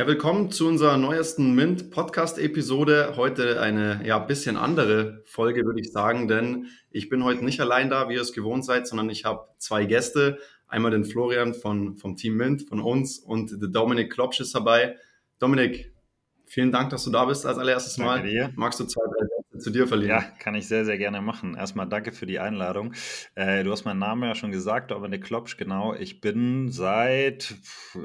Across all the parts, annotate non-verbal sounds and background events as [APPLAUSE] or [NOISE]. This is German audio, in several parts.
Ja, willkommen zu unserer neuesten Mint-Podcast-Episode. Heute eine ja bisschen andere Folge, würde ich sagen, denn ich bin heute nicht allein da, wie ihr es gewohnt seid, sondern ich habe zwei Gäste. Einmal den Florian von, vom Team Mint, von uns und der Dominik Klopsch ist dabei. Dominik, vielen Dank, dass du da bist als allererstes Mal. Magst du zwei, drei zu dir verlieren? Ja, kann ich sehr, sehr gerne machen. Erstmal danke für die Einladung. Äh, du hast meinen Namen ja schon gesagt, Dominik Klopsch, genau. Ich bin seit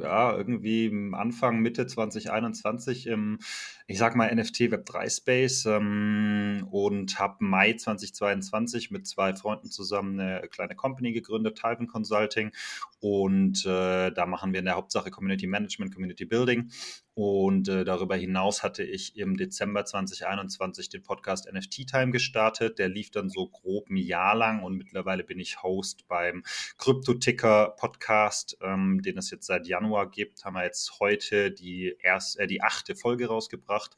ja, irgendwie Anfang, Mitte 2021 im ich sag mal, NFT Web 3 Space ähm, und habe Mai 2022 mit zwei Freunden zusammen eine kleine Company gegründet, Typen Consulting. Und äh, da machen wir in der Hauptsache Community Management, Community Building. Und äh, darüber hinaus hatte ich im Dezember 2021 den Podcast NFT Time gestartet. Der lief dann so grob ein Jahr lang und mittlerweile bin ich Host beim Crypto-Ticker Podcast, ähm, den es jetzt seit Januar gibt. Haben wir jetzt heute die, erst, äh, die achte Folge rausgebracht gebracht.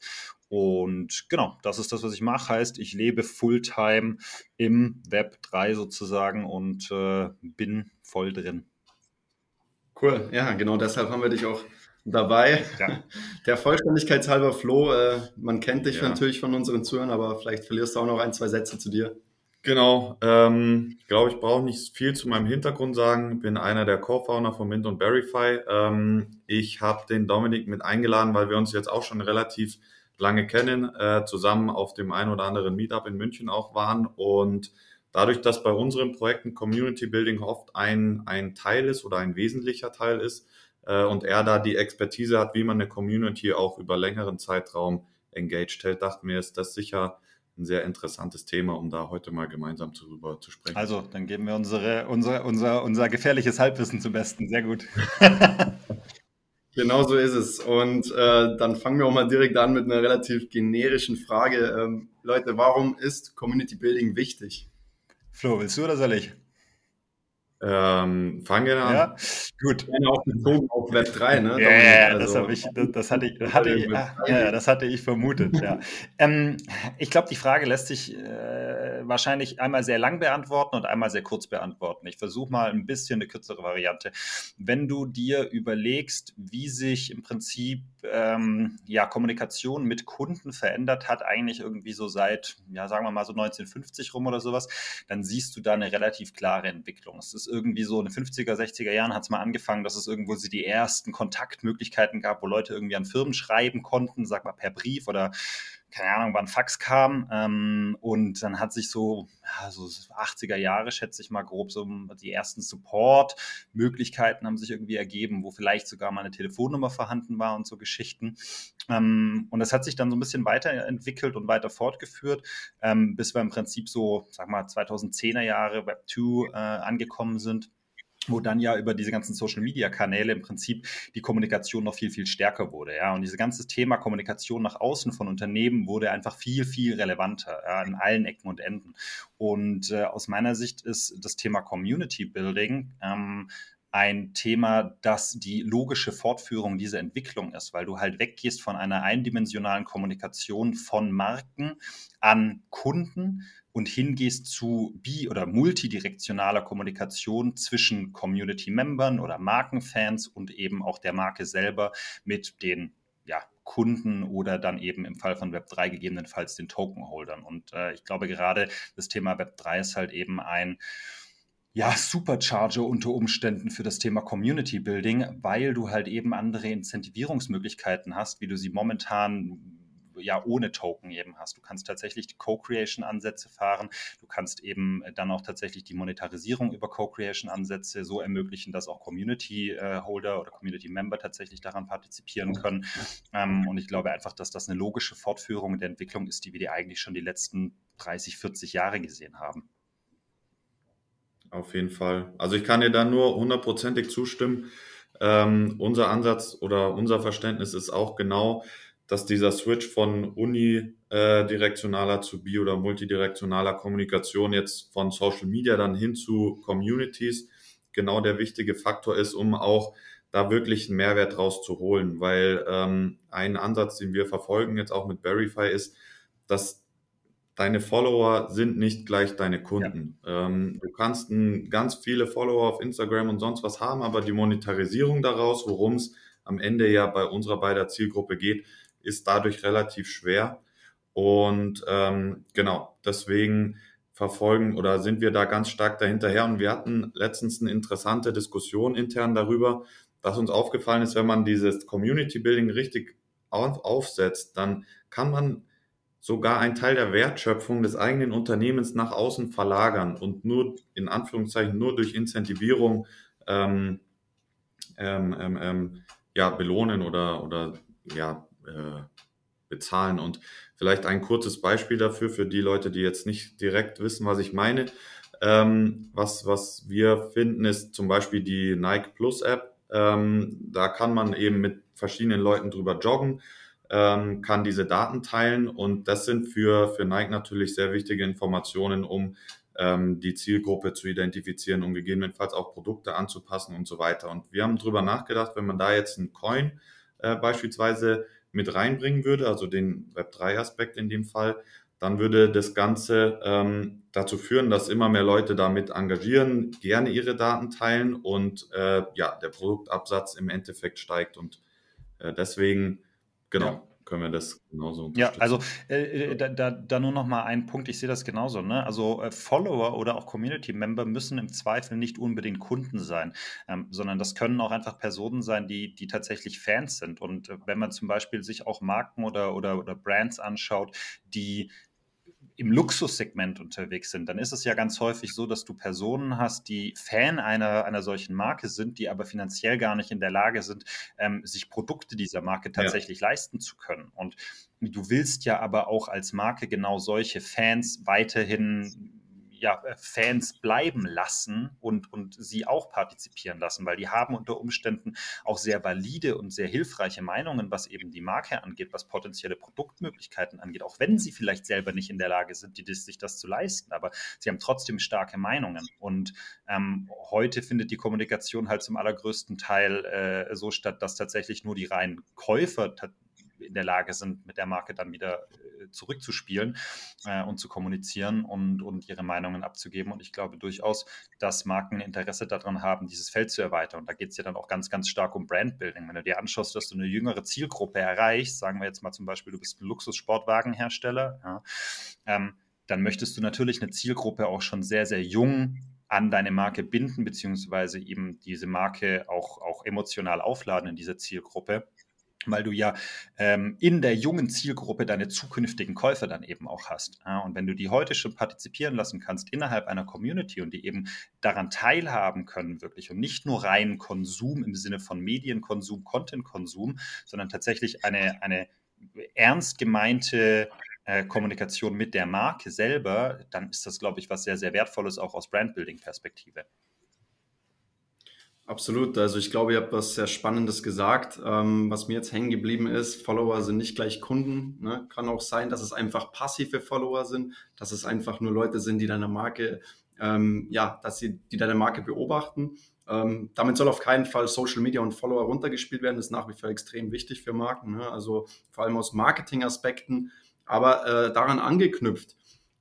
Und genau, das ist das, was ich mache. Heißt, ich lebe Fulltime im Web 3 sozusagen und äh, bin voll drin. Cool, ja, genau deshalb haben wir dich auch dabei. Ja. [LAUGHS] Der Vollständigkeit halber, Flo, äh, man kennt dich ja. natürlich von unseren Zuhörern, aber vielleicht verlierst du auch noch ein, zwei Sätze zu dir. Genau, ähm, glaube, ich brauche nicht viel zu meinem Hintergrund sagen. Bin einer der Co-Founder von Mint und Verify. Ähm, ich habe den Dominik mit eingeladen, weil wir uns jetzt auch schon relativ lange kennen, äh, zusammen auf dem ein oder anderen Meetup in München auch waren. Und dadurch, dass bei unseren Projekten Community Building oft ein, ein Teil ist oder ein wesentlicher Teil ist äh, und er da die Expertise hat, wie man eine Community auch über längeren Zeitraum engaged hält, dachten wir, ist das sicher ein sehr interessantes Thema, um da heute mal gemeinsam darüber zu sprechen. Also, dann geben wir unsere, unsere, unser, unser gefährliches Halbwissen zum Besten. Sehr gut. [LAUGHS] genau so ist es. Und äh, dann fangen wir auch mal direkt an mit einer relativ generischen Frage. Ähm, Leute, warum ist Community Building wichtig? Flo, willst du oder soll ich? Ähm, fangen wir an. Ja, gut. Gerne auch bezogen auf Web 3, ne? Ja, yeah, also, das, habe ich, das, das, hatte ich, hatte ich, ah, ja, das hatte ich vermutet, ja. [LAUGHS] ähm, ich glaube, die Frage lässt sich äh, wahrscheinlich einmal sehr lang beantworten und einmal sehr kurz beantworten. Ich versuche mal ein bisschen eine kürzere Variante. Wenn du dir überlegst, wie sich im Prinzip ähm, ja, Kommunikation mit Kunden verändert hat, eigentlich irgendwie so seit, ja, sagen wir mal so 1950 rum oder sowas, dann siehst du da eine relativ klare Entwicklung. Es ist irgendwie so in den 50er, 60er Jahren hat es mal angefangen, dass es irgendwo die ersten Kontaktmöglichkeiten gab, wo Leute irgendwie an Firmen schreiben konnten, sag mal per Brief oder keine Ahnung, wann Fax kam. Ähm, und dann hat sich so, ja, so 80er Jahre, schätze ich mal grob, so die ersten Support-Möglichkeiten haben sich irgendwie ergeben, wo vielleicht sogar mal eine Telefonnummer vorhanden war und so Geschichten. Ähm, und das hat sich dann so ein bisschen weiterentwickelt und weiter fortgeführt, ähm, bis wir im Prinzip so, sag mal, 2010er Jahre Web 2 äh, angekommen sind wo dann ja über diese ganzen Social-Media-Kanäle im Prinzip die Kommunikation noch viel, viel stärker wurde. Ja? Und dieses ganze Thema Kommunikation nach außen von Unternehmen wurde einfach viel, viel relevanter ja, in allen Ecken und Enden. Und äh, aus meiner Sicht ist das Thema Community Building ähm, ein Thema, das die logische Fortführung dieser Entwicklung ist, weil du halt weggehst von einer eindimensionalen Kommunikation von Marken an Kunden und hingehst zu bi- oder multidirektionaler Kommunikation zwischen Community-Membern oder Markenfans und eben auch der Marke selber mit den ja, Kunden oder dann eben im Fall von Web3 gegebenenfalls den Tokenholdern. Und äh, ich glaube, gerade das Thema Web3 ist halt eben ein ja, Supercharger unter Umständen für das Thema Community Building, weil du halt eben andere Incentivierungsmöglichkeiten hast, wie du sie momentan ja ohne Token eben hast. Du kannst tatsächlich die Co-Creation-Ansätze fahren. Du kannst eben dann auch tatsächlich die Monetarisierung über Co-Creation-Ansätze so ermöglichen, dass auch Community-Holder oder Community-Member tatsächlich daran partizipieren können. Ähm, und ich glaube einfach, dass das eine logische Fortführung der Entwicklung ist, die wir die eigentlich schon die letzten 30, 40 Jahre gesehen haben. Auf jeden Fall. Also ich kann dir da nur hundertprozentig zustimmen. Ähm, unser Ansatz oder unser Verständnis ist auch genau, dass dieser Switch von unidirektionaler zu bi- oder multidirektionaler Kommunikation jetzt von Social Media dann hin zu Communities genau der wichtige Faktor ist, um auch da wirklich einen Mehrwert rauszuholen. Weil ähm, ein Ansatz, den wir verfolgen jetzt auch mit Verify ist, dass deine Follower sind nicht gleich deine Kunden. Ja. Ähm, du kannst ein, ganz viele Follower auf Instagram und sonst was haben, aber die Monetarisierung daraus, worum es am Ende ja bei unserer beider Zielgruppe geht, ist dadurch relativ schwer. Und ähm, genau, deswegen verfolgen oder sind wir da ganz stark dahinterher. Und wir hatten letztens eine interessante Diskussion intern darüber, dass uns aufgefallen ist, wenn man dieses Community Building richtig auf, aufsetzt, dann kann man sogar einen Teil der Wertschöpfung des eigenen Unternehmens nach außen verlagern und nur in Anführungszeichen nur durch Incentivierung ähm, ähm, ähm, ähm ja, belohnen oder, oder ja, äh, bezahlen. Und vielleicht ein kurzes Beispiel dafür, für die Leute, die jetzt nicht direkt wissen, was ich meine. Ähm, was, was wir finden, ist zum Beispiel die Nike Plus App. Ähm, da kann man eben mit verschiedenen Leuten drüber joggen, ähm, kann diese Daten teilen und das sind für, für Nike natürlich sehr wichtige Informationen, um ähm, die Zielgruppe zu identifizieren, um gegebenenfalls auch Produkte anzupassen und so weiter. Und wir haben drüber nachgedacht, wenn man da jetzt einen Coin äh, beispielsweise mit reinbringen würde, also den Web3-Aspekt in dem Fall, dann würde das Ganze ähm, dazu führen, dass immer mehr Leute damit engagieren, gerne ihre Daten teilen und äh, ja, der Produktabsatz im Endeffekt steigt. Und äh, deswegen, genau, ja können wir das genauso unterstützen. Ja, also äh, äh, da, da, da, nur noch mal ein Punkt, ich sehe das genauso. Ne? Also äh, Follower oder auch Community-Member müssen im Zweifel nicht unbedingt Kunden sein, ähm, sondern das können auch einfach Personen sein, die, die tatsächlich Fans sind. Und äh, wenn man zum Beispiel sich auch Marken oder, oder, oder Brands anschaut, die im Luxussegment unterwegs sind, dann ist es ja ganz häufig so, dass du Personen hast, die Fan einer, einer solchen Marke sind, die aber finanziell gar nicht in der Lage sind, ähm, sich Produkte dieser Marke tatsächlich ja. leisten zu können. Und du willst ja aber auch als Marke genau solche Fans weiterhin ja, äh, Fans bleiben lassen und, und sie auch partizipieren lassen, weil die haben unter Umständen auch sehr valide und sehr hilfreiche Meinungen, was eben die Marke angeht, was potenzielle Produktmöglichkeiten angeht, auch wenn sie vielleicht selber nicht in der Lage sind, die, sich das zu leisten, aber sie haben trotzdem starke Meinungen. Und ähm, heute findet die Kommunikation halt zum allergrößten Teil äh, so statt, dass tatsächlich nur die reinen Käufer in der Lage sind, mit der Marke dann wieder äh, zurückzuspielen äh, und zu kommunizieren und, und ihre Meinungen abzugeben. Und ich glaube durchaus, dass Marken Interesse daran haben, dieses Feld zu erweitern. Und da geht es ja dann auch ganz, ganz stark um Brandbuilding. Wenn du dir anschaust, dass du eine jüngere Zielgruppe erreichst, sagen wir jetzt mal zum Beispiel, du bist ein Luxussportwagenhersteller, ja, ähm, dann möchtest du natürlich eine Zielgruppe auch schon sehr, sehr jung an deine Marke binden, beziehungsweise eben diese Marke auch, auch emotional aufladen in dieser Zielgruppe weil du ja ähm, in der jungen Zielgruppe deine zukünftigen Käufer dann eben auch hast. Ja, und wenn du die heute schon partizipieren lassen kannst innerhalb einer Community und die eben daran teilhaben können wirklich und nicht nur rein Konsum im Sinne von Medienkonsum, Contentkonsum, sondern tatsächlich eine, eine ernst gemeinte äh, Kommunikation mit der Marke selber, dann ist das, glaube ich, was sehr, sehr wertvolles auch aus Brandbuilding-Perspektive. Absolut. Also ich glaube, ihr habt was sehr Spannendes gesagt. Ähm, was mir jetzt hängen geblieben ist, Follower sind nicht gleich Kunden. Ne? Kann auch sein, dass es einfach passive Follower sind, dass es einfach nur Leute sind, die deine Marke, ähm, ja, dass sie die deine Marke beobachten. Ähm, damit soll auf keinen Fall Social Media und Follower runtergespielt werden. Das ist nach wie vor extrem wichtig für Marken. Ne? Also vor allem aus Marketingaspekten. Aber äh, daran angeknüpft,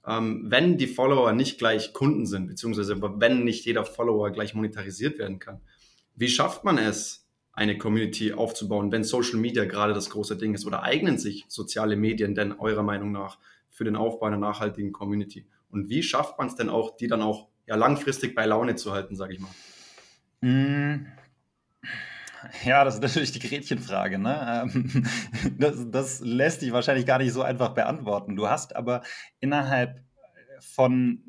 ähm, wenn die Follower nicht gleich Kunden sind, beziehungsweise wenn nicht jeder Follower gleich monetarisiert werden kann, wie schafft man es, eine Community aufzubauen, wenn Social Media gerade das große Ding ist? Oder eignen sich soziale Medien denn eurer Meinung nach für den Aufbau einer nachhaltigen Community? Und wie schafft man es denn auch, die dann auch ja, langfristig bei Laune zu halten, sage ich mal? Mm. Ja, das ist natürlich die Gretchenfrage. Ne? Ähm, [LAUGHS] das, das lässt sich wahrscheinlich gar nicht so einfach beantworten. Du hast aber innerhalb von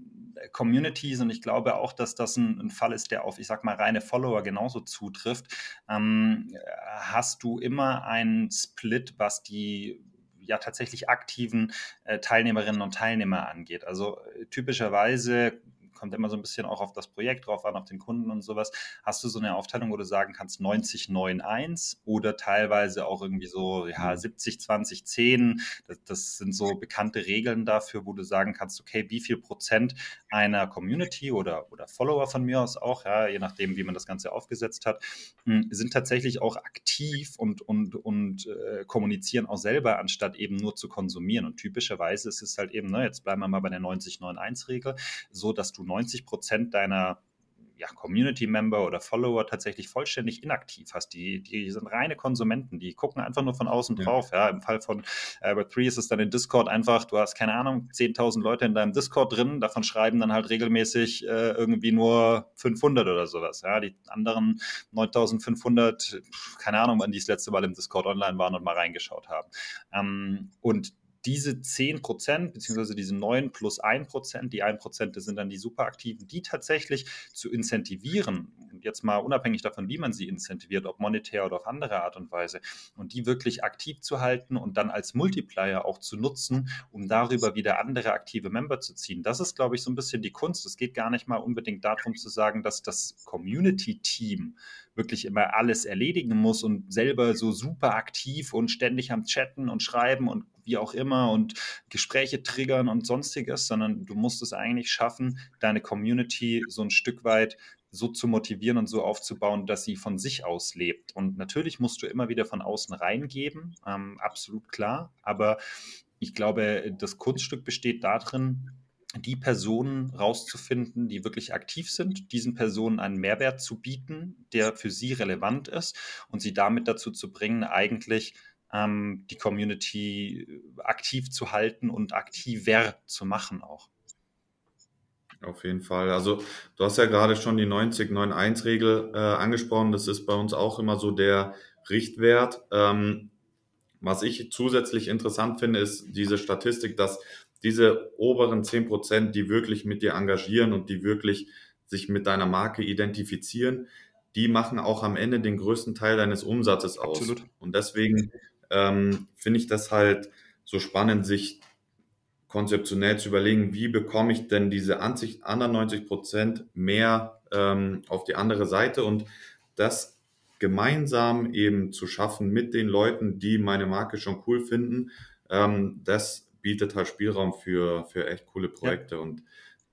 Communities und ich glaube auch, dass das ein, ein, Fall ist, der auf, ich sag mal, reine Follower genauso zutrifft, ähm, hast du immer einen Split, was die ja tatsächlich aktiven äh, Teilnehmerinnen und Teilnehmer angeht. Also äh, typischerweise kommt immer so ein bisschen auch auf das Projekt drauf an, auf den Kunden und sowas. Hast du so eine Aufteilung, wo du sagen kannst 90, 9, 1 oder teilweise auch irgendwie so ja, 70, 20, 10? Das, das sind so bekannte Regeln dafür, wo du sagen kannst, okay, wie viel Prozent einer Community oder, oder Follower von mir aus auch, ja, je nachdem, wie man das Ganze aufgesetzt hat, hm, sind tatsächlich auch aktiv und, und, und äh, kommunizieren auch selber, anstatt eben nur zu konsumieren. Und typischerweise ist es halt eben, ne, jetzt bleiben wir mal bei der 90-9-1-Regel, so dass du 90 Prozent deiner ja, Community-Member oder Follower tatsächlich vollständig inaktiv hast. Die, die sind reine Konsumenten, die gucken einfach nur von außen ja. drauf. Ja, Im Fall von äh, Web3 ist es dann in Discord einfach, du hast keine Ahnung, 10.000 Leute in deinem Discord drin, davon schreiben dann halt regelmäßig äh, irgendwie nur 500 oder sowas. Ja, die anderen 9.500, keine Ahnung, wann die das letzte Mal im Discord online waren und mal reingeschaut haben. Ähm, und diese 10 Prozent, beziehungsweise diese 9 plus 1 Prozent, die 1 Prozent sind dann die Superaktiven, die tatsächlich zu incentivieren, jetzt mal unabhängig davon, wie man sie incentiviert, ob monetär oder auf andere Art und Weise, und die wirklich aktiv zu halten und dann als Multiplier auch zu nutzen, um darüber wieder andere aktive Member zu ziehen. Das ist, glaube ich, so ein bisschen die Kunst. Es geht gar nicht mal unbedingt darum zu sagen, dass das Community-Team wirklich immer alles erledigen muss und selber so super aktiv und ständig am Chatten und Schreiben und wie auch immer und Gespräche triggern und sonstiges, sondern du musst es eigentlich schaffen, deine Community so ein Stück weit so zu motivieren und so aufzubauen, dass sie von sich aus lebt. Und natürlich musst du immer wieder von außen reingeben, ähm, absolut klar. Aber ich glaube, das Kunststück besteht darin, die Personen rauszufinden, die wirklich aktiv sind, diesen Personen einen Mehrwert zu bieten, der für sie relevant ist und sie damit dazu zu bringen, eigentlich ähm, die Community aktiv zu halten und aktiver zu machen auch. Auf jeden Fall. Also du hast ja gerade schon die 90-9-1-Regel äh, angesprochen. Das ist bei uns auch immer so der Richtwert. Ähm, was ich zusätzlich interessant finde, ist diese Statistik, dass diese oberen 10 Prozent, die wirklich mit dir engagieren und die wirklich sich mit deiner Marke identifizieren, die machen auch am Ende den größten Teil deines Umsatzes aus. Absolut. Und deswegen ähm, finde ich das halt so spannend, sich konzeptionell zu überlegen, wie bekomme ich denn diese anderen 90 Prozent mehr ähm, auf die andere Seite und das gemeinsam eben zu schaffen mit den Leuten, die meine Marke schon cool finden, ähm, das bietet halt Spielraum für, für echt coole Projekte ja. und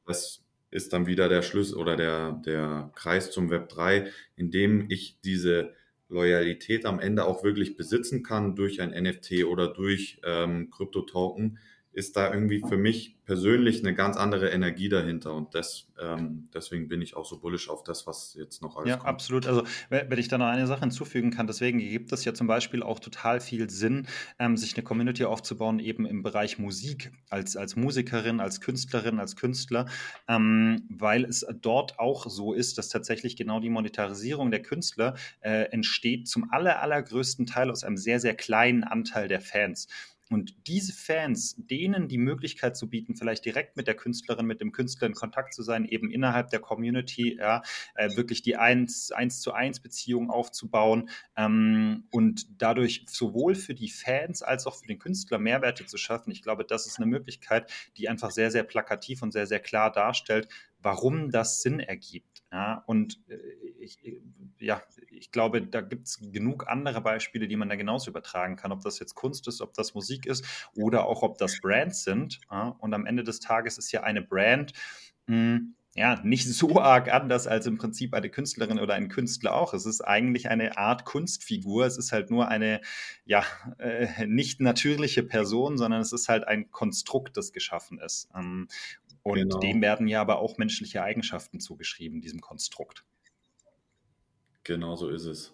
das ist dann wieder der Schlüssel oder der, der Kreis zum Web 3, in dem ich diese Loyalität am Ende auch wirklich besitzen kann durch ein NFT oder durch ähm, Krypto-Token, ist da irgendwie für mich persönlich eine ganz andere Energie dahinter und das, ähm, deswegen bin ich auch so bullish auf das, was jetzt noch alles ja, kommt. Ja, absolut. Also wenn ich da noch eine Sache hinzufügen kann, deswegen gibt es ja zum Beispiel auch total viel Sinn, ähm, sich eine Community aufzubauen, eben im Bereich Musik, als, als Musikerin, als Künstlerin, als Künstler, ähm, weil es dort auch so ist, dass tatsächlich genau die Monetarisierung der Künstler äh, entsteht zum aller, allergrößten Teil aus einem sehr, sehr kleinen Anteil der Fans. Und diese Fans, denen die Möglichkeit zu bieten, vielleicht direkt mit der Künstlerin, mit dem Künstler in Kontakt zu sein, eben innerhalb der Community, ja, äh, wirklich die eins, zu eins Beziehung aufzubauen ähm, und dadurch sowohl für die Fans als auch für den Künstler Mehrwerte zu schaffen. Ich glaube, das ist eine Möglichkeit, die einfach sehr, sehr plakativ und sehr, sehr klar darstellt, warum das Sinn ergibt. Ja, und äh, ich, ja, ich glaube, da gibt es genug andere Beispiele, die man da genauso übertragen kann, ob das jetzt Kunst ist, ob das Musik ist oder auch ob das Brands sind. Ja, und am Ende des Tages ist ja eine Brand mh, hm, ja nicht so arg anders als im Prinzip eine Künstlerin oder ein Künstler auch. Es ist eigentlich eine Art Kunstfigur. Es ist halt nur eine ja äh, nicht natürliche Person, sondern es ist halt ein Konstrukt, das geschaffen ist. Ähm, und genau. dem werden ja aber auch menschliche Eigenschaften zugeschrieben, diesem Konstrukt. Genau so ist es.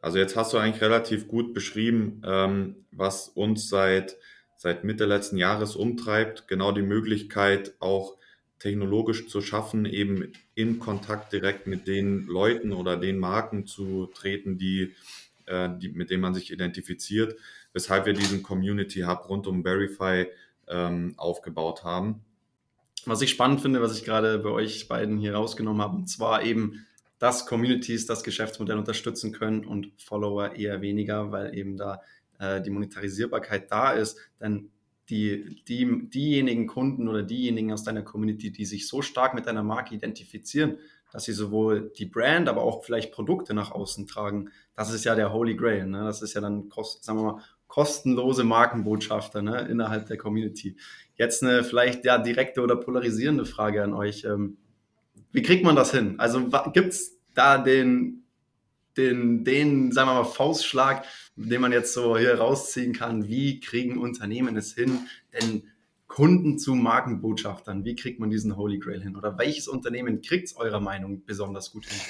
Also jetzt hast du eigentlich relativ gut beschrieben, ähm, was uns seit, seit Mitte letzten Jahres umtreibt. Genau die Möglichkeit auch technologisch zu schaffen, eben in Kontakt direkt mit den Leuten oder den Marken zu treten, die, äh, die mit denen man sich identifiziert, weshalb wir diesen Community Hub rund um Verify ähm, aufgebaut haben was ich spannend finde, was ich gerade bei euch beiden hier rausgenommen habe, und zwar eben, dass Communities das Geschäftsmodell unterstützen können und Follower eher weniger, weil eben da äh, die Monetarisierbarkeit da ist. Denn die, die, diejenigen Kunden oder diejenigen aus deiner Community, die sich so stark mit deiner Marke identifizieren, dass sie sowohl die Brand, aber auch vielleicht Produkte nach außen tragen, das ist ja der Holy Grail. Ne? Das ist ja dann, sagen wir mal, kostenlose Markenbotschafter ne, innerhalb der Community. Jetzt eine vielleicht ja direkte oder polarisierende Frage an euch. Ähm, wie kriegt man das hin? Also gibt es da den, den, den, sagen wir mal, Faustschlag, den man jetzt so hier rausziehen kann? Wie kriegen Unternehmen es hin? Denn Kunden zu Markenbotschaftern? Wie kriegt man diesen Holy Grail hin? Oder welches Unternehmen kriegt es eurer Meinung besonders gut hin?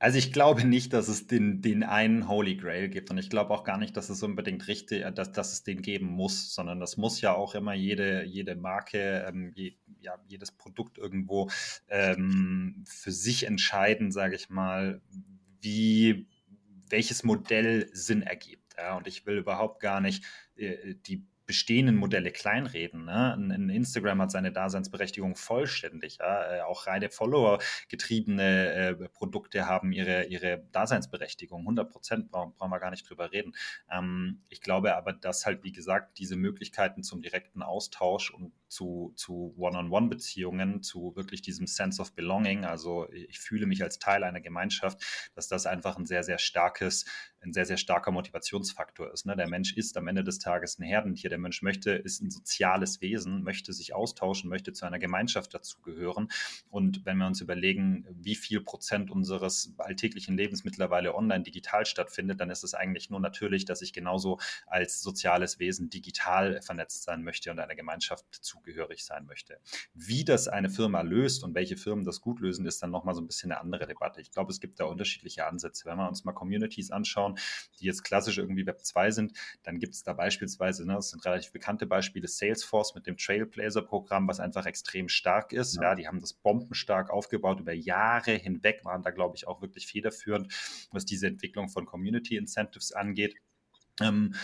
Also ich glaube nicht, dass es den, den einen Holy Grail gibt und ich glaube auch gar nicht, dass es unbedingt richtig, äh, dass, dass es den geben muss, sondern das muss ja auch immer jede, jede Marke, ähm, je, ja, jedes Produkt irgendwo ähm, für sich entscheiden, sage ich mal, wie welches Modell Sinn ergibt. Ja? Und ich will überhaupt gar nicht äh, die bestehenden Modelle kleinreden. Ne? Ein, Instagram hat seine Daseinsberechtigung vollständig. Ja? Äh, auch reine Follower-getriebene äh, Produkte haben ihre, ihre Daseinsberechtigung. 100 Prozent brauchen, brauchen wir gar nicht drüber reden. Ähm, ich glaube aber, dass halt, wie gesagt, diese Möglichkeiten zum direkten Austausch und zu, zu One-on-One-Beziehungen, zu wirklich diesem Sense of Belonging, also ich fühle mich als Teil einer Gemeinschaft, dass das einfach ein sehr, sehr starkes ein sehr, sehr starker Motivationsfaktor ist. Ne? Der Mensch ist am Ende des Tages ein Herdentier. Der Mensch möchte, ist ein soziales Wesen, möchte sich austauschen, möchte zu einer Gemeinschaft dazugehören. Und wenn wir uns überlegen, wie viel Prozent unseres alltäglichen Lebens mittlerweile online digital stattfindet, dann ist es eigentlich nur natürlich, dass ich genauso als soziales Wesen digital vernetzt sein möchte und einer Gemeinschaft zugehörig sein möchte. Wie das eine Firma löst und welche Firmen das gut lösen, ist dann nochmal so ein bisschen eine andere Debatte. Ich glaube, es gibt da unterschiedliche Ansätze. Wenn wir uns mal Communities anschauen, die jetzt klassisch irgendwie Web 2 sind, dann gibt es da beispielsweise, ne, das sind relativ bekannte Beispiele, Salesforce mit dem Trailblazer-Programm, was einfach extrem stark ist. Ja. ja, die haben das bombenstark aufgebaut über Jahre hinweg, waren da, glaube ich, auch wirklich federführend, was diese Entwicklung von Community Incentives angeht. Ähm,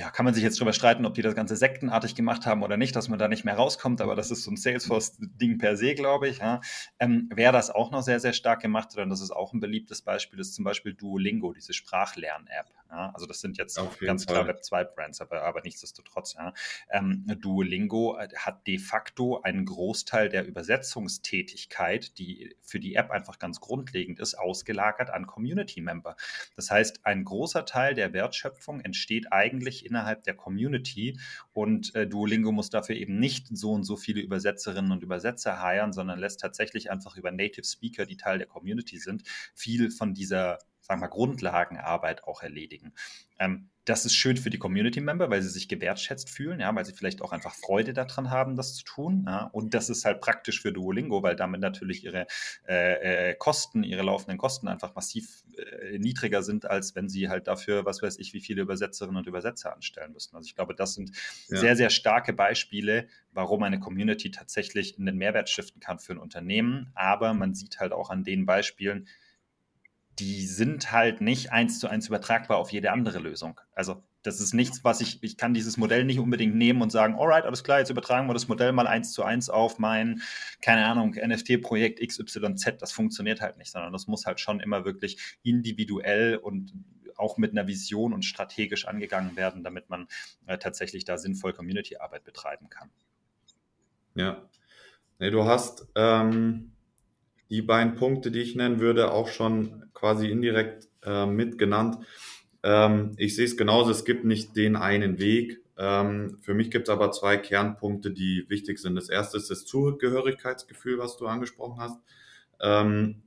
ja, kann man sich jetzt darüber streiten, ob die das Ganze sektenartig gemacht haben oder nicht, dass man da nicht mehr rauskommt, aber das ist so ein Salesforce-Ding per se, glaube ich. Ja. Ähm, wer das auch noch sehr, sehr stark gemacht hat, und das ist auch ein beliebtes Beispiel, ist zum Beispiel Duolingo, diese Sprachlern-App. Ja. Also das sind jetzt ganz Fall. klar Web2-Brands, aber, aber nichtsdestotrotz. Ja. Ähm, Duolingo äh, hat de facto einen Großteil der Übersetzungstätigkeit, die für die App einfach ganz grundlegend ist, ausgelagert an Community-Member. Das heißt, ein großer Teil der Wertschöpfung entsteht eigentlich innerhalb der Community. Und äh, Duolingo muss dafür eben nicht so und so viele Übersetzerinnen und Übersetzer heiren, sondern lässt tatsächlich einfach über Native Speaker, die Teil der Community sind, viel von dieser sagen wir, Grundlagenarbeit auch erledigen. Ähm, das ist schön für die Community-Member, weil sie sich gewertschätzt fühlen, ja, weil sie vielleicht auch einfach Freude daran haben, das zu tun. Ja. Und das ist halt praktisch für Duolingo, weil damit natürlich ihre äh, äh, Kosten, ihre laufenden Kosten einfach massiv äh, niedriger sind, als wenn sie halt dafür, was weiß ich, wie viele Übersetzerinnen und Übersetzer anstellen müssen. Also ich glaube, das sind ja. sehr, sehr starke Beispiele, warum eine Community tatsächlich einen Mehrwert stiften kann für ein Unternehmen. Aber man sieht halt auch an den Beispielen, die sind halt nicht eins zu eins übertragbar auf jede andere Lösung. Also das ist nichts, was ich, ich kann dieses Modell nicht unbedingt nehmen und sagen, alright, alles klar, jetzt übertragen wir das Modell mal eins zu eins auf mein, keine Ahnung, NFT-Projekt XYZ. Das funktioniert halt nicht, sondern das muss halt schon immer wirklich individuell und auch mit einer Vision und strategisch angegangen werden, damit man äh, tatsächlich da sinnvoll Community-Arbeit betreiben kann. Ja. Nee, du hast ähm, die beiden Punkte, die ich nennen würde, auch schon quasi indirekt äh, mitgenannt. Ähm, ich sehe es genauso, es gibt nicht den einen Weg. Ähm, für mich gibt es aber zwei Kernpunkte, die wichtig sind. Das erste ist das Zugehörigkeitsgefühl, was du angesprochen hast. Ähm,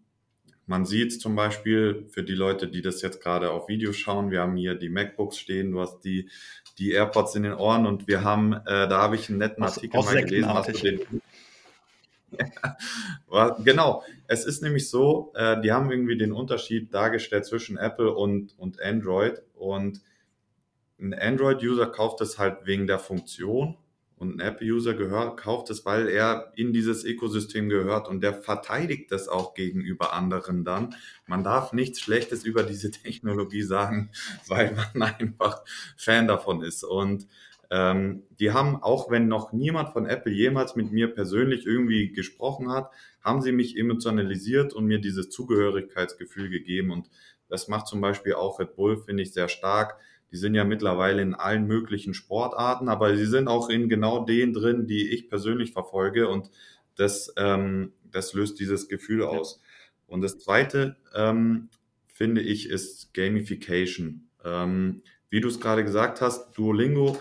man sieht es zum Beispiel für die Leute, die das jetzt gerade auf Video schauen. Wir haben hier die MacBooks stehen, du hast die, die AirPods in den Ohren und wir haben, äh, da habe ich einen netten Artikel mal gelesen, hast du den, ja, genau. Es ist nämlich so, äh, die haben irgendwie den Unterschied dargestellt zwischen Apple und, und Android. Und ein Android-User kauft es halt wegen der Funktion und ein Apple-User kauft es, weil er in dieses Ökosystem gehört und der verteidigt das auch gegenüber anderen dann. Man darf nichts Schlechtes über diese [LAUGHS] Technologie sagen, weil man einfach Fan davon ist. Und ähm, die haben, auch wenn noch niemand von Apple jemals mit mir persönlich irgendwie gesprochen hat, haben sie mich emotionalisiert und mir dieses Zugehörigkeitsgefühl gegeben. Und das macht zum Beispiel auch Red Bull, finde ich, sehr stark. Die sind ja mittlerweile in allen möglichen Sportarten, aber sie sind auch in genau denen drin, die ich persönlich verfolge. Und das, ähm, das löst dieses Gefühl aus. Und das Zweite, ähm, finde ich, ist Gamification. Ähm, wie du es gerade gesagt hast, Duolingo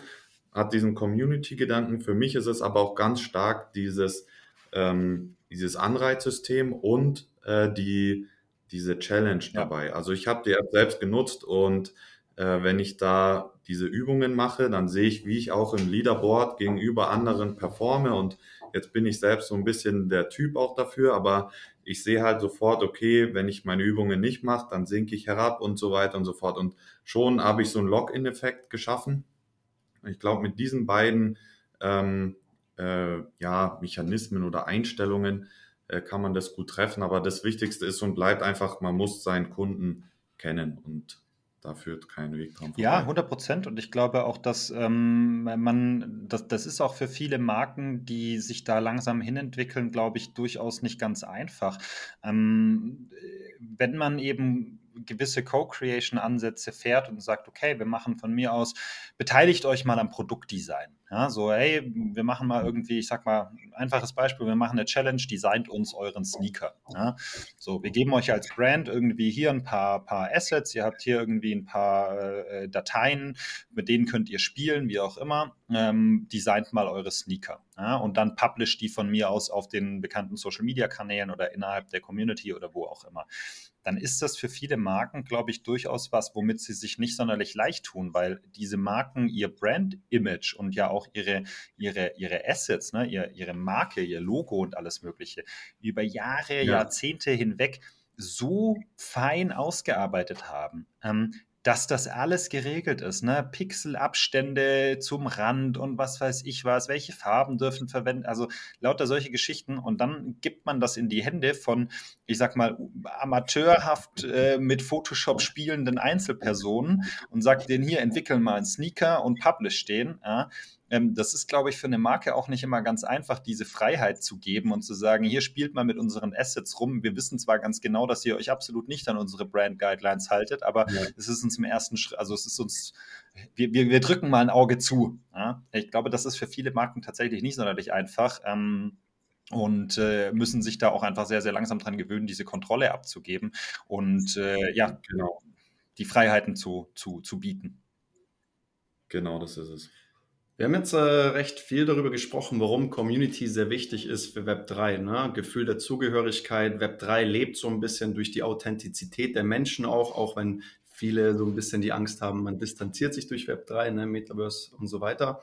hat diesen Community-Gedanken. Für mich ist es aber auch ganz stark dieses, ähm, dieses Anreizsystem und äh, die, diese Challenge ja. dabei. Also ich habe die App selbst genutzt und äh, wenn ich da diese Übungen mache, dann sehe ich, wie ich auch im Leaderboard gegenüber anderen performe und jetzt bin ich selbst so ein bisschen der Typ auch dafür, aber ich sehe halt sofort, okay, wenn ich meine Übungen nicht mache, dann sinke ich herab und so weiter und so fort. Und schon habe ich so einen Login-Effekt geschaffen. Ich glaube, mit diesen beiden ähm, äh, ja, Mechanismen oder Einstellungen äh, kann man das gut treffen. Aber das Wichtigste ist und bleibt einfach, man muss seinen Kunden kennen und da führt kein Weg dran vorbei. Ja, 100 Prozent. Und ich glaube auch, dass ähm, man, das, das ist auch für viele Marken, die sich da langsam hinentwickeln, glaube ich, durchaus nicht ganz einfach. Ähm, wenn man eben gewisse Co-Creation-Ansätze fährt und sagt, okay, wir machen von mir aus, beteiligt euch mal am Produktdesign. Ja, so, hey, wir machen mal irgendwie, ich sag mal, einfaches Beispiel, wir machen eine Challenge, designt uns euren Sneaker. Ja, so, wir geben euch als Brand irgendwie hier ein paar, paar Assets, ihr habt hier irgendwie ein paar äh, Dateien, mit denen könnt ihr spielen, wie auch immer. Ähm, designt mal eure Sneaker. Ja, und dann publish die von mir aus auf den bekannten Social Media Kanälen oder innerhalb der Community oder wo auch immer dann ist das für viele Marken, glaube ich, durchaus was, womit sie sich nicht sonderlich leicht tun, weil diese Marken ihr Brand-Image und ja auch ihre, ihre, ihre Assets, ne, ihr, ihre Marke, ihr Logo und alles Mögliche über Jahre, ja. Jahrzehnte hinweg so fein ausgearbeitet haben, ähm, dass das alles geregelt ist, ne? Pixelabstände zum Rand und was weiß ich was, welche Farben dürfen verwenden, also lauter solche Geschichten und dann gibt man das in die Hände von, ich sag mal, amateurhaft äh, mit Photoshop spielenden Einzelpersonen und sagt denen hier, entwickeln mal einen Sneaker und publish den, ja? Ähm, das ist, glaube ich, für eine Marke auch nicht immer ganz einfach, diese Freiheit zu geben und zu sagen, hier spielt mal mit unseren Assets rum. Wir wissen zwar ganz genau, dass ihr euch absolut nicht an unsere Brand Guidelines haltet, aber ja. es ist uns im ersten Schritt, also es ist uns, wir, wir, wir drücken mal ein Auge zu. Ja? Ich glaube, das ist für viele Marken tatsächlich nicht sonderlich einfach. Ähm, und äh, müssen sich da auch einfach sehr, sehr langsam dran gewöhnen, diese Kontrolle abzugeben und äh, ja, genau. die Freiheiten zu, zu, zu bieten. Genau, das ist es. Wir haben jetzt äh, recht viel darüber gesprochen, warum Community sehr wichtig ist für Web3. Ne? Gefühl der Zugehörigkeit. Web3 lebt so ein bisschen durch die Authentizität der Menschen auch, auch wenn viele so ein bisschen die Angst haben, man distanziert sich durch Web3, ne? Metaverse und so weiter.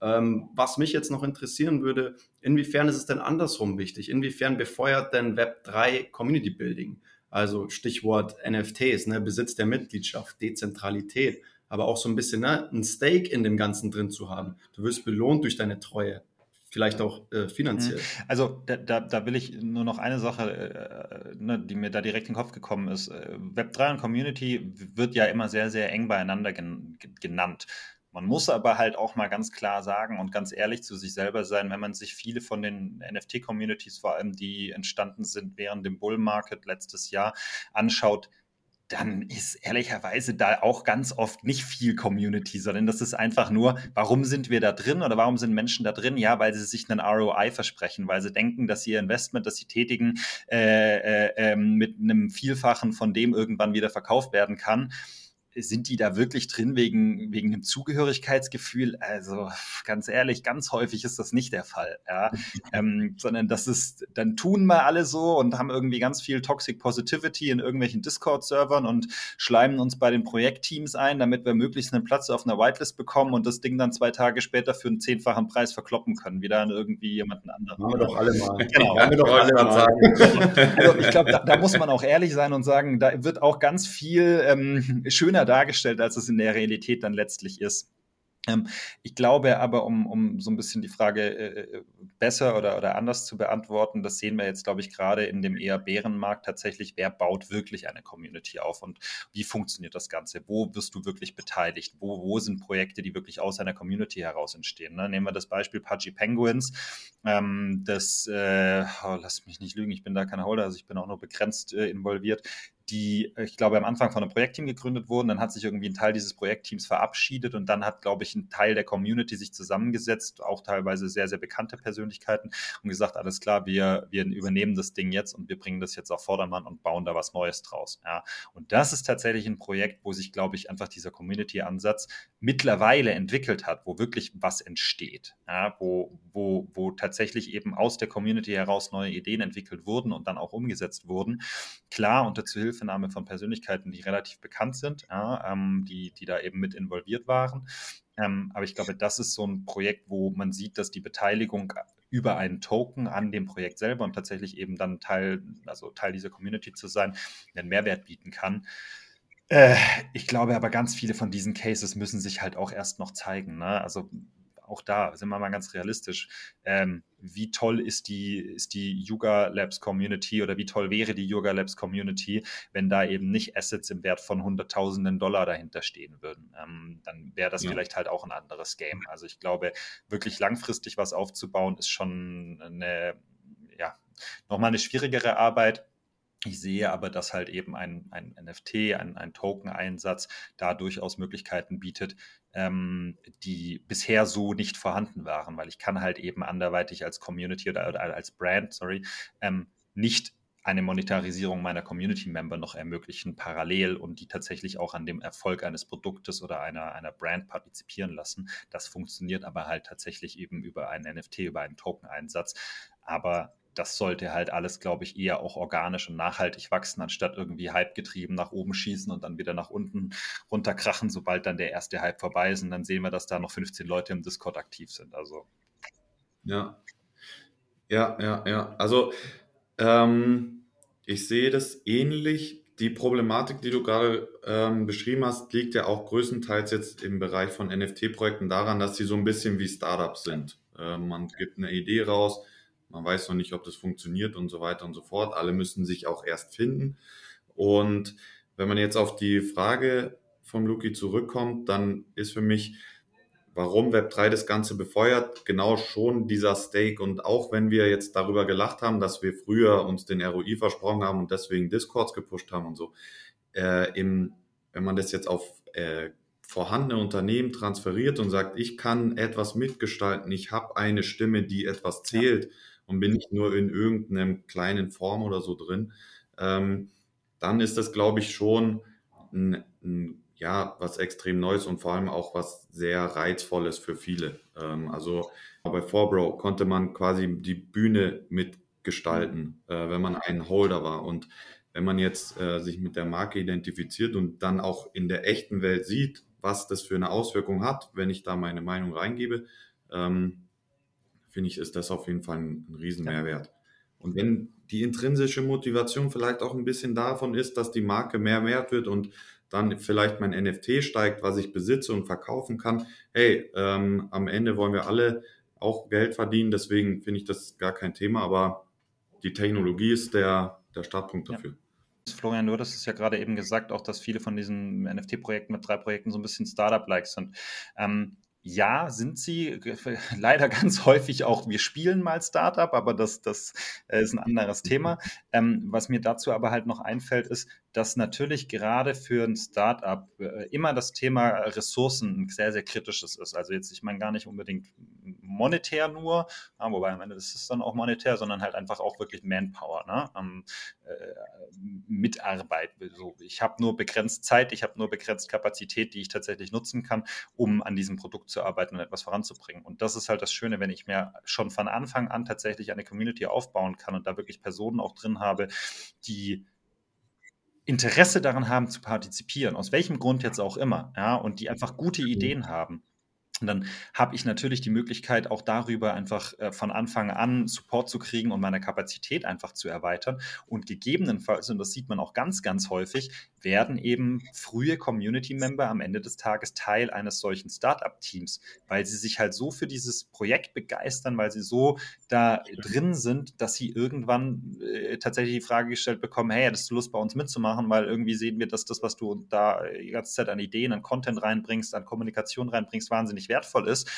Ähm, was mich jetzt noch interessieren würde, inwiefern ist es denn andersrum wichtig? Inwiefern befeuert denn Web3 Community Building? Also Stichwort NFTs, ne? Besitz der Mitgliedschaft, Dezentralität aber auch so ein bisschen ne, ein Stake in dem Ganzen drin zu haben. Du wirst belohnt durch deine Treue. Vielleicht auch äh, finanziell. Mhm. Also da, da, da, will ich nur noch eine Sache, äh, ne, die mir da direkt in den Kopf gekommen ist. Äh, Web3 und Community wird ja immer sehr, sehr eng beieinander gen genannt. Man muss aber halt auch mal ganz klar sagen und ganz ehrlich zu sich selber sein, wenn man sich viele von den NFT-Communities, vor allem die entstanden sind während dem Bull Market letztes Jahr, anschaut, dann ist ehrlicherweise da auch ganz oft nicht viel Community, sondern das ist einfach nur, warum sind wir da drin oder warum sind Menschen da drin? Ja, weil sie sich einen ROI versprechen, weil sie denken, dass ihr Investment, das sie tätigen, äh, äh, äh, mit einem Vielfachen von dem irgendwann wieder verkauft werden kann sind die da wirklich drin wegen, wegen dem Zugehörigkeitsgefühl? Also ganz ehrlich, ganz häufig ist das nicht der Fall, ja? [LAUGHS] ähm, sondern das ist, dann tun mal alle so und haben irgendwie ganz viel Toxic Positivity in irgendwelchen Discord-Servern und schleimen uns bei den Projektteams ein, damit wir möglichst einen Platz auf einer Whitelist bekommen und das Ding dann zwei Tage später für einen zehnfachen Preis verkloppen können, wieder an irgendwie jemanden anderen. Haben wir doch alle mal. Genau. Haben wir doch alle mal. Also ich glaube, da, da, muss man auch ehrlich sein und sagen, da wird auch ganz viel ähm, schöner dargestellt, als es in der Realität dann letztlich ist. Ähm, ich glaube aber, um, um so ein bisschen die Frage äh, äh, besser oder, oder anders zu beantworten, das sehen wir jetzt, glaube ich, gerade in dem eher Bärenmarkt tatsächlich, wer baut wirklich eine Community auf und wie funktioniert das Ganze? Wo wirst du wirklich beteiligt? Wo, wo sind Projekte, die wirklich aus einer Community heraus entstehen? Ne? Nehmen wir das Beispiel Pudgy Penguins. Ähm, das, äh, oh, lass mich nicht lügen, ich bin da kein Holder, also ich bin auch nur begrenzt äh, involviert die, ich glaube, am Anfang von einem Projektteam gegründet wurden. Dann hat sich irgendwie ein Teil dieses Projektteams verabschiedet und dann hat, glaube ich, ein Teil der Community sich zusammengesetzt, auch teilweise sehr, sehr bekannte Persönlichkeiten und gesagt, alles klar, wir, wir übernehmen das Ding jetzt und wir bringen das jetzt auf Vordermann und bauen da was Neues draus. Ja. Und das ist tatsächlich ein Projekt, wo sich, glaube ich, einfach dieser Community-Ansatz mittlerweile entwickelt hat, wo wirklich was entsteht, ja, wo, wo, wo tatsächlich eben aus der Community heraus neue Ideen entwickelt wurden und dann auch umgesetzt wurden. Klar, unter Zuhilfe Zuhilfenahme von Persönlichkeiten, die relativ bekannt sind, ja, ähm, die, die da eben mit involviert waren. Ähm, aber ich glaube, das ist so ein Projekt, wo man sieht, dass die Beteiligung über einen Token an dem Projekt selber und tatsächlich eben dann Teil, also Teil dieser Community zu sein, einen Mehrwert bieten kann. Äh, ich glaube aber, ganz viele von diesen Cases müssen sich halt auch erst noch zeigen. Ne? Also auch da sind wir mal ganz realistisch. Ähm, wie toll ist die, ist die Yuga Labs Community oder wie toll wäre die Yuga Labs Community, wenn da eben nicht Assets im Wert von Hunderttausenden Dollar dahinter stehen würden? Ähm, dann wäre das ja. vielleicht halt auch ein anderes Game. Also ich glaube, wirklich langfristig was aufzubauen, ist schon eine, ja, nochmal eine schwierigere Arbeit. Ich sehe aber, dass halt eben ein, ein NFT, ein, ein Token-Einsatz da durchaus Möglichkeiten bietet, ähm, die bisher so nicht vorhanden waren, weil ich kann halt eben anderweitig als Community oder, oder als Brand, sorry, ähm, nicht eine Monetarisierung meiner Community-Member noch ermöglichen, parallel und die tatsächlich auch an dem Erfolg eines Produktes oder einer, einer Brand partizipieren lassen. Das funktioniert aber halt tatsächlich eben über einen NFT, über einen Token-Einsatz. Aber das sollte halt alles, glaube ich, eher auch organisch und nachhaltig wachsen, anstatt irgendwie Hype-getrieben nach oben schießen und dann wieder nach unten runterkrachen, sobald dann der erste Hype vorbei ist. Und dann sehen wir, dass da noch 15 Leute im Discord aktiv sind. Also. Ja. Ja, ja, ja. Also ähm, ich sehe das ähnlich. Die Problematik, die du gerade ähm, beschrieben hast, liegt ja auch größtenteils jetzt im Bereich von NFT-Projekten daran, dass sie so ein bisschen wie Startups sind. Äh, man gibt eine Idee raus, man weiß noch nicht, ob das funktioniert und so weiter und so fort. Alle müssen sich auch erst finden. Und wenn man jetzt auf die Frage von Luki zurückkommt, dann ist für mich, warum Web3 das Ganze befeuert, genau schon dieser Stake. Und auch wenn wir jetzt darüber gelacht haben, dass wir früher uns den ROI versprochen haben und deswegen Discords gepusht haben und so, äh, im, wenn man das jetzt auf äh, vorhandene Unternehmen transferiert und sagt, ich kann etwas mitgestalten, ich habe eine Stimme, die etwas zählt. Ja und bin nicht nur in irgendeinem kleinen Form oder so drin, ähm, dann ist das, glaube ich, schon ein, ein, ja, was extrem Neues und vor allem auch was sehr Reizvolles für viele. Ähm, also bei Forbro konnte man quasi die Bühne mitgestalten, äh, wenn man ein Holder war. Und wenn man jetzt äh, sich mit der Marke identifiziert und dann auch in der echten Welt sieht, was das für eine Auswirkung hat, wenn ich da meine Meinung reingebe, ähm, finde ich, ist das auf jeden Fall ein, ein Riesenmehrwert. Und wenn die intrinsische Motivation vielleicht auch ein bisschen davon ist, dass die Marke mehr wert wird und dann vielleicht mein NFT steigt, was ich besitze und verkaufen kann, hey, ähm, am Ende wollen wir alle auch Geld verdienen, deswegen finde ich das gar kein Thema, aber die Technologie ist der, der Startpunkt dafür. Ja. Florian, du hattest es ja gerade eben gesagt, auch dass viele von diesen NFT-Projekten mit drei Projekten so ein bisschen Startup-like sind. Ähm, ja, sind sie [LAUGHS] leider ganz häufig auch, wir spielen mal Startup, aber das, das äh, ist ein anderes Thema. Ähm, was mir dazu aber halt noch einfällt, ist, dass natürlich gerade für ein Startup äh, immer das Thema Ressourcen ein sehr, sehr kritisches ist. Also jetzt, ich meine gar nicht unbedingt monetär nur, ja, wobei am Ende ist es dann auch monetär, sondern halt einfach auch wirklich Manpower, ne? Ähm, äh, Mitarbeit. So, ich habe nur begrenzt Zeit, ich habe nur begrenzt Kapazität, die ich tatsächlich nutzen kann, um an diesem Produkt zu arbeiten und etwas voranzubringen. Und das ist halt das Schöne, wenn ich mir schon von Anfang an tatsächlich eine Community aufbauen kann und da wirklich Personen auch drin habe, die Interesse daran haben zu partizipieren, aus welchem Grund jetzt auch immer, ja, und die einfach gute Ideen haben und dann habe ich natürlich die Möglichkeit, auch darüber einfach äh, von Anfang an Support zu kriegen und meine Kapazität einfach zu erweitern. Und gegebenenfalls, und das sieht man auch ganz, ganz häufig, werden eben frühe Community-Member am Ende des Tages Teil eines solchen Startup-Teams, weil sie sich halt so für dieses Projekt begeistern, weil sie so da drin sind, dass sie irgendwann äh, tatsächlich die Frage gestellt bekommen, hey, hättest du Lust bei uns mitzumachen, weil irgendwie sehen wir, dass das, was du da die ganze Zeit an Ideen, an Content reinbringst, an Kommunikation reinbringst, wahnsinnig wertvoll ist,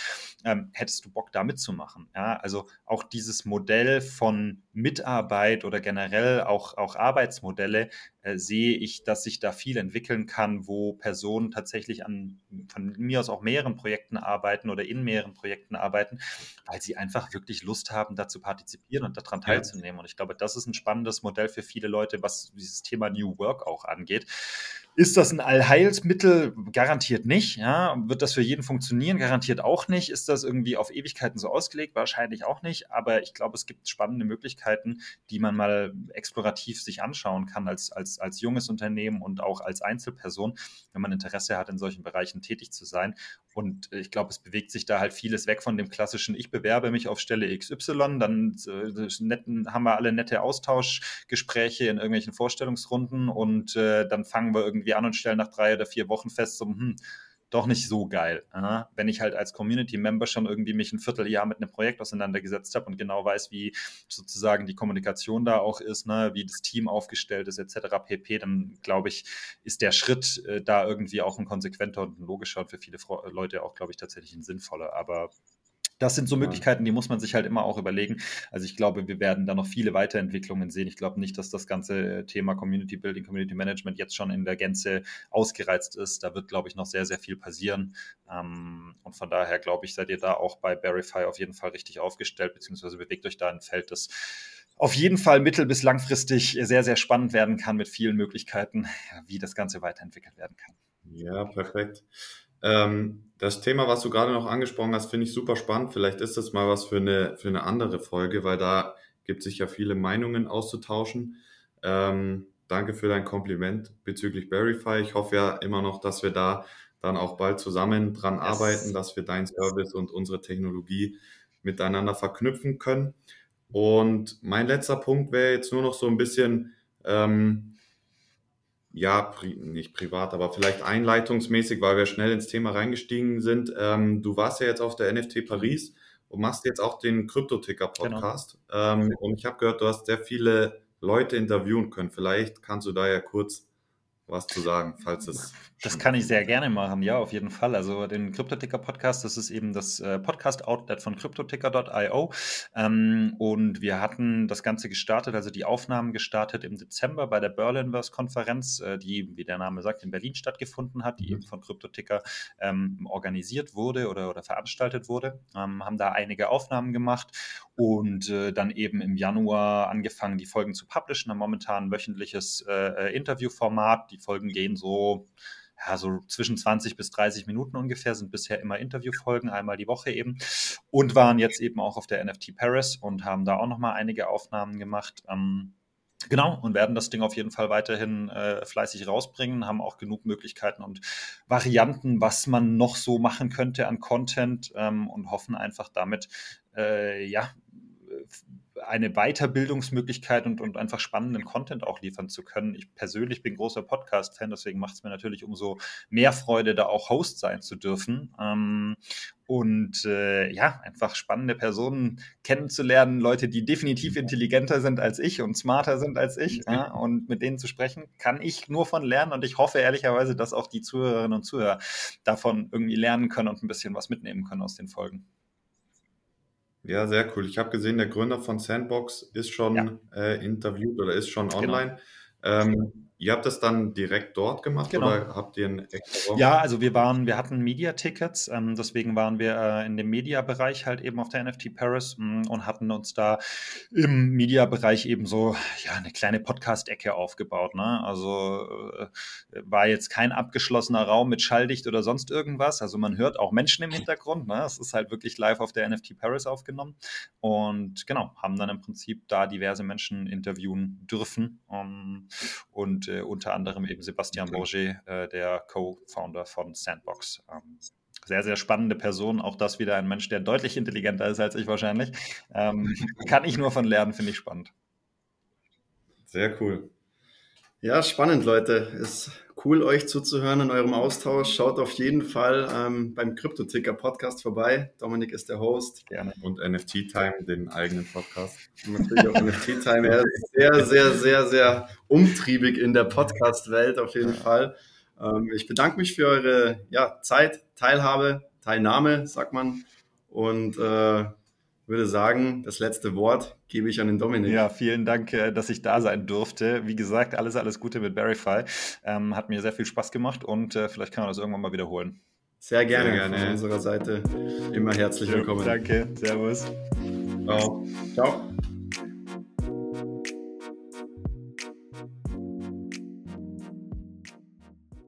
ähm, hättest du Bock da mitzumachen. Ja, also auch dieses Modell von Mitarbeit oder generell auch, auch Arbeitsmodelle äh, sehe ich, dass sich da viel entwickeln kann, wo Personen tatsächlich an von mir aus auch mehreren Projekten arbeiten oder in mehreren Projekten arbeiten, weil sie einfach wirklich Lust haben, da zu partizipieren und daran teilzunehmen. Und ich glaube, das ist ein spannendes Modell für viele Leute, was dieses Thema New Work auch angeht. Ist das ein Allheilsmittel? Garantiert nicht. Ja. Wird das für jeden funktionieren? Garantiert auch nicht. Ist das irgendwie auf Ewigkeiten so ausgelegt? Wahrscheinlich auch nicht. Aber ich glaube, es gibt spannende Möglichkeiten Möglichkeiten, die man mal explorativ sich anschauen kann als, als, als junges Unternehmen und auch als Einzelperson, wenn man Interesse hat, in solchen Bereichen tätig zu sein. Und ich glaube, es bewegt sich da halt vieles weg von dem klassischen, ich bewerbe mich auf Stelle XY, dann äh, netten, haben wir alle nette Austauschgespräche in irgendwelchen Vorstellungsrunden und äh, dann fangen wir irgendwie an und stellen nach drei oder vier Wochen fest, so, hm, doch nicht so geil. Ja? Wenn ich halt als Community-Member schon irgendwie mich ein Vierteljahr mit einem Projekt auseinandergesetzt habe und genau weiß, wie sozusagen die Kommunikation da auch ist, ne? wie das Team aufgestellt ist, etc. pp., dann glaube ich, ist der Schritt äh, da irgendwie auch ein konsequenter und ein logischer und für viele Leute auch, glaube ich, tatsächlich ein sinnvoller. Aber das sind so Möglichkeiten, die muss man sich halt immer auch überlegen. Also ich glaube, wir werden da noch viele Weiterentwicklungen sehen. Ich glaube nicht, dass das ganze Thema Community Building, Community Management jetzt schon in der Gänze ausgereizt ist. Da wird, glaube ich, noch sehr, sehr viel passieren. Ähm, und von daher, glaube ich, seid ihr da auch bei Verify auf jeden Fall richtig aufgestellt, beziehungsweise bewegt euch da ein Feld, das auf jeden Fall mittel- bis langfristig sehr, sehr spannend werden kann mit vielen Möglichkeiten, wie das Ganze weiterentwickelt werden kann. Ja, perfekt. Ähm, das Thema, was du gerade noch angesprochen hast, finde ich super spannend. Vielleicht ist das mal was für eine, für eine andere Folge, weil da gibt sich ja viele Meinungen auszutauschen. Ähm, danke für dein Kompliment bezüglich Verify. Ich hoffe ja immer noch, dass wir da dann auch bald zusammen dran yes. arbeiten, dass wir dein Service und unsere Technologie miteinander verknüpfen können. Und mein letzter Punkt wäre jetzt nur noch so ein bisschen, ähm, ja, pri nicht privat, aber vielleicht einleitungsmäßig, weil wir schnell ins Thema reingestiegen sind. Ähm, du warst ja jetzt auf der NFT Paris und machst jetzt auch den Krypto-Ticker-Podcast. Genau. Ähm, und ich habe gehört, du hast sehr viele Leute interviewen können. Vielleicht kannst du da ja kurz was zu sagen, falls es. Das kann ich sehr gerne machen, ja, auf jeden Fall. Also den Kryptoticker Podcast, das ist eben das äh, Podcast-Outlet von cryptoticker.io. Ähm, und wir hatten das Ganze gestartet, also die Aufnahmen gestartet im Dezember bei der Berlinverse-Konferenz, äh, die, wie der Name sagt, in Berlin stattgefunden hat, die mhm. eben von Kryptoticker ähm, organisiert wurde oder, oder veranstaltet wurde. Ähm, haben da einige Aufnahmen gemacht und äh, dann eben im Januar angefangen, die Folgen zu publishen. Haben momentan ein wöchentliches Interviewformat. Die Folgen gehen so, ja, so zwischen 20 bis 30 Minuten ungefähr, sind bisher immer Interviewfolgen, einmal die Woche eben. Und waren jetzt eben auch auf der NFT Paris und haben da auch nochmal einige Aufnahmen gemacht. Ähm, Genau, und werden das Ding auf jeden Fall weiterhin äh, fleißig rausbringen, haben auch genug Möglichkeiten und Varianten, was man noch so machen könnte an Content ähm, und hoffen einfach damit, äh, ja, eine Weiterbildungsmöglichkeit und, und einfach spannenden Content auch liefern zu können. Ich persönlich bin großer Podcast-Fan, deswegen macht es mir natürlich umso mehr Freude, da auch Host sein zu dürfen. Ähm, und äh, ja, einfach spannende Personen kennenzulernen, Leute, die definitiv intelligenter sind als ich und smarter sind als ich. Ja, und mit denen zu sprechen, kann ich nur von lernen. Und ich hoffe ehrlicherweise, dass auch die Zuhörerinnen und Zuhörer davon irgendwie lernen können und ein bisschen was mitnehmen können aus den Folgen. Ja, sehr cool. Ich habe gesehen, der Gründer von Sandbox ist schon ja. äh, interviewt oder ist schon genau. online. Genau. Ähm, Ihr habt das dann direkt dort gemacht genau. oder habt ihr ein extra Ja, also wir waren, wir hatten Media-Tickets, ähm, deswegen waren wir äh, in dem Media-Bereich halt eben auf der NFT Paris mh, mm, und hatten uns da im Media-Bereich eben so ja, eine kleine Podcast-Ecke aufgebaut. Ne? Also äh, war jetzt kein abgeschlossener Raum mit Schalldicht oder sonst irgendwas. Also man hört auch Menschen im Hintergrund. Ne? Es ist halt wirklich live auf der NFT Paris aufgenommen. Und genau, haben dann im Prinzip da diverse Menschen interviewen dürfen. Um, und äh, unter anderem eben Sebastian. Bourget, äh, der Co-Founder von Sandbox. Ähm, sehr, sehr spannende Person. Auch das wieder ein Mensch, der deutlich intelligenter ist als ich wahrscheinlich. Ähm, [LAUGHS] kann ich nur von lernen, finde ich spannend. Sehr cool. Ja, spannend, Leute. Ist cool, euch zuzuhören in eurem Austausch. Schaut auf jeden Fall ähm, beim Kryptoticker Podcast vorbei. Dominik ist der Host. Gerne. Und NFT Time, den eigenen Podcast. Und natürlich auch NFT Time. Er ist sehr, sehr, sehr, sehr umtriebig in der Podcast-Welt auf jeden Fall. Ähm, ich bedanke mich für eure ja, Zeit, Teilhabe, Teilnahme, sagt man. Und äh, würde sagen, das letzte Wort gebe ich an den Dominik. Ja, vielen Dank, äh, dass ich da sein durfte. Wie gesagt, alles, alles Gute mit Verify. Ähm, hat mir sehr viel Spaß gemacht und äh, vielleicht kann man das irgendwann mal wiederholen. Sehr gerne, sehr gerne. von unserer Seite. Immer herzlich willkommen. Danke, Servus. Ciao. Ciao.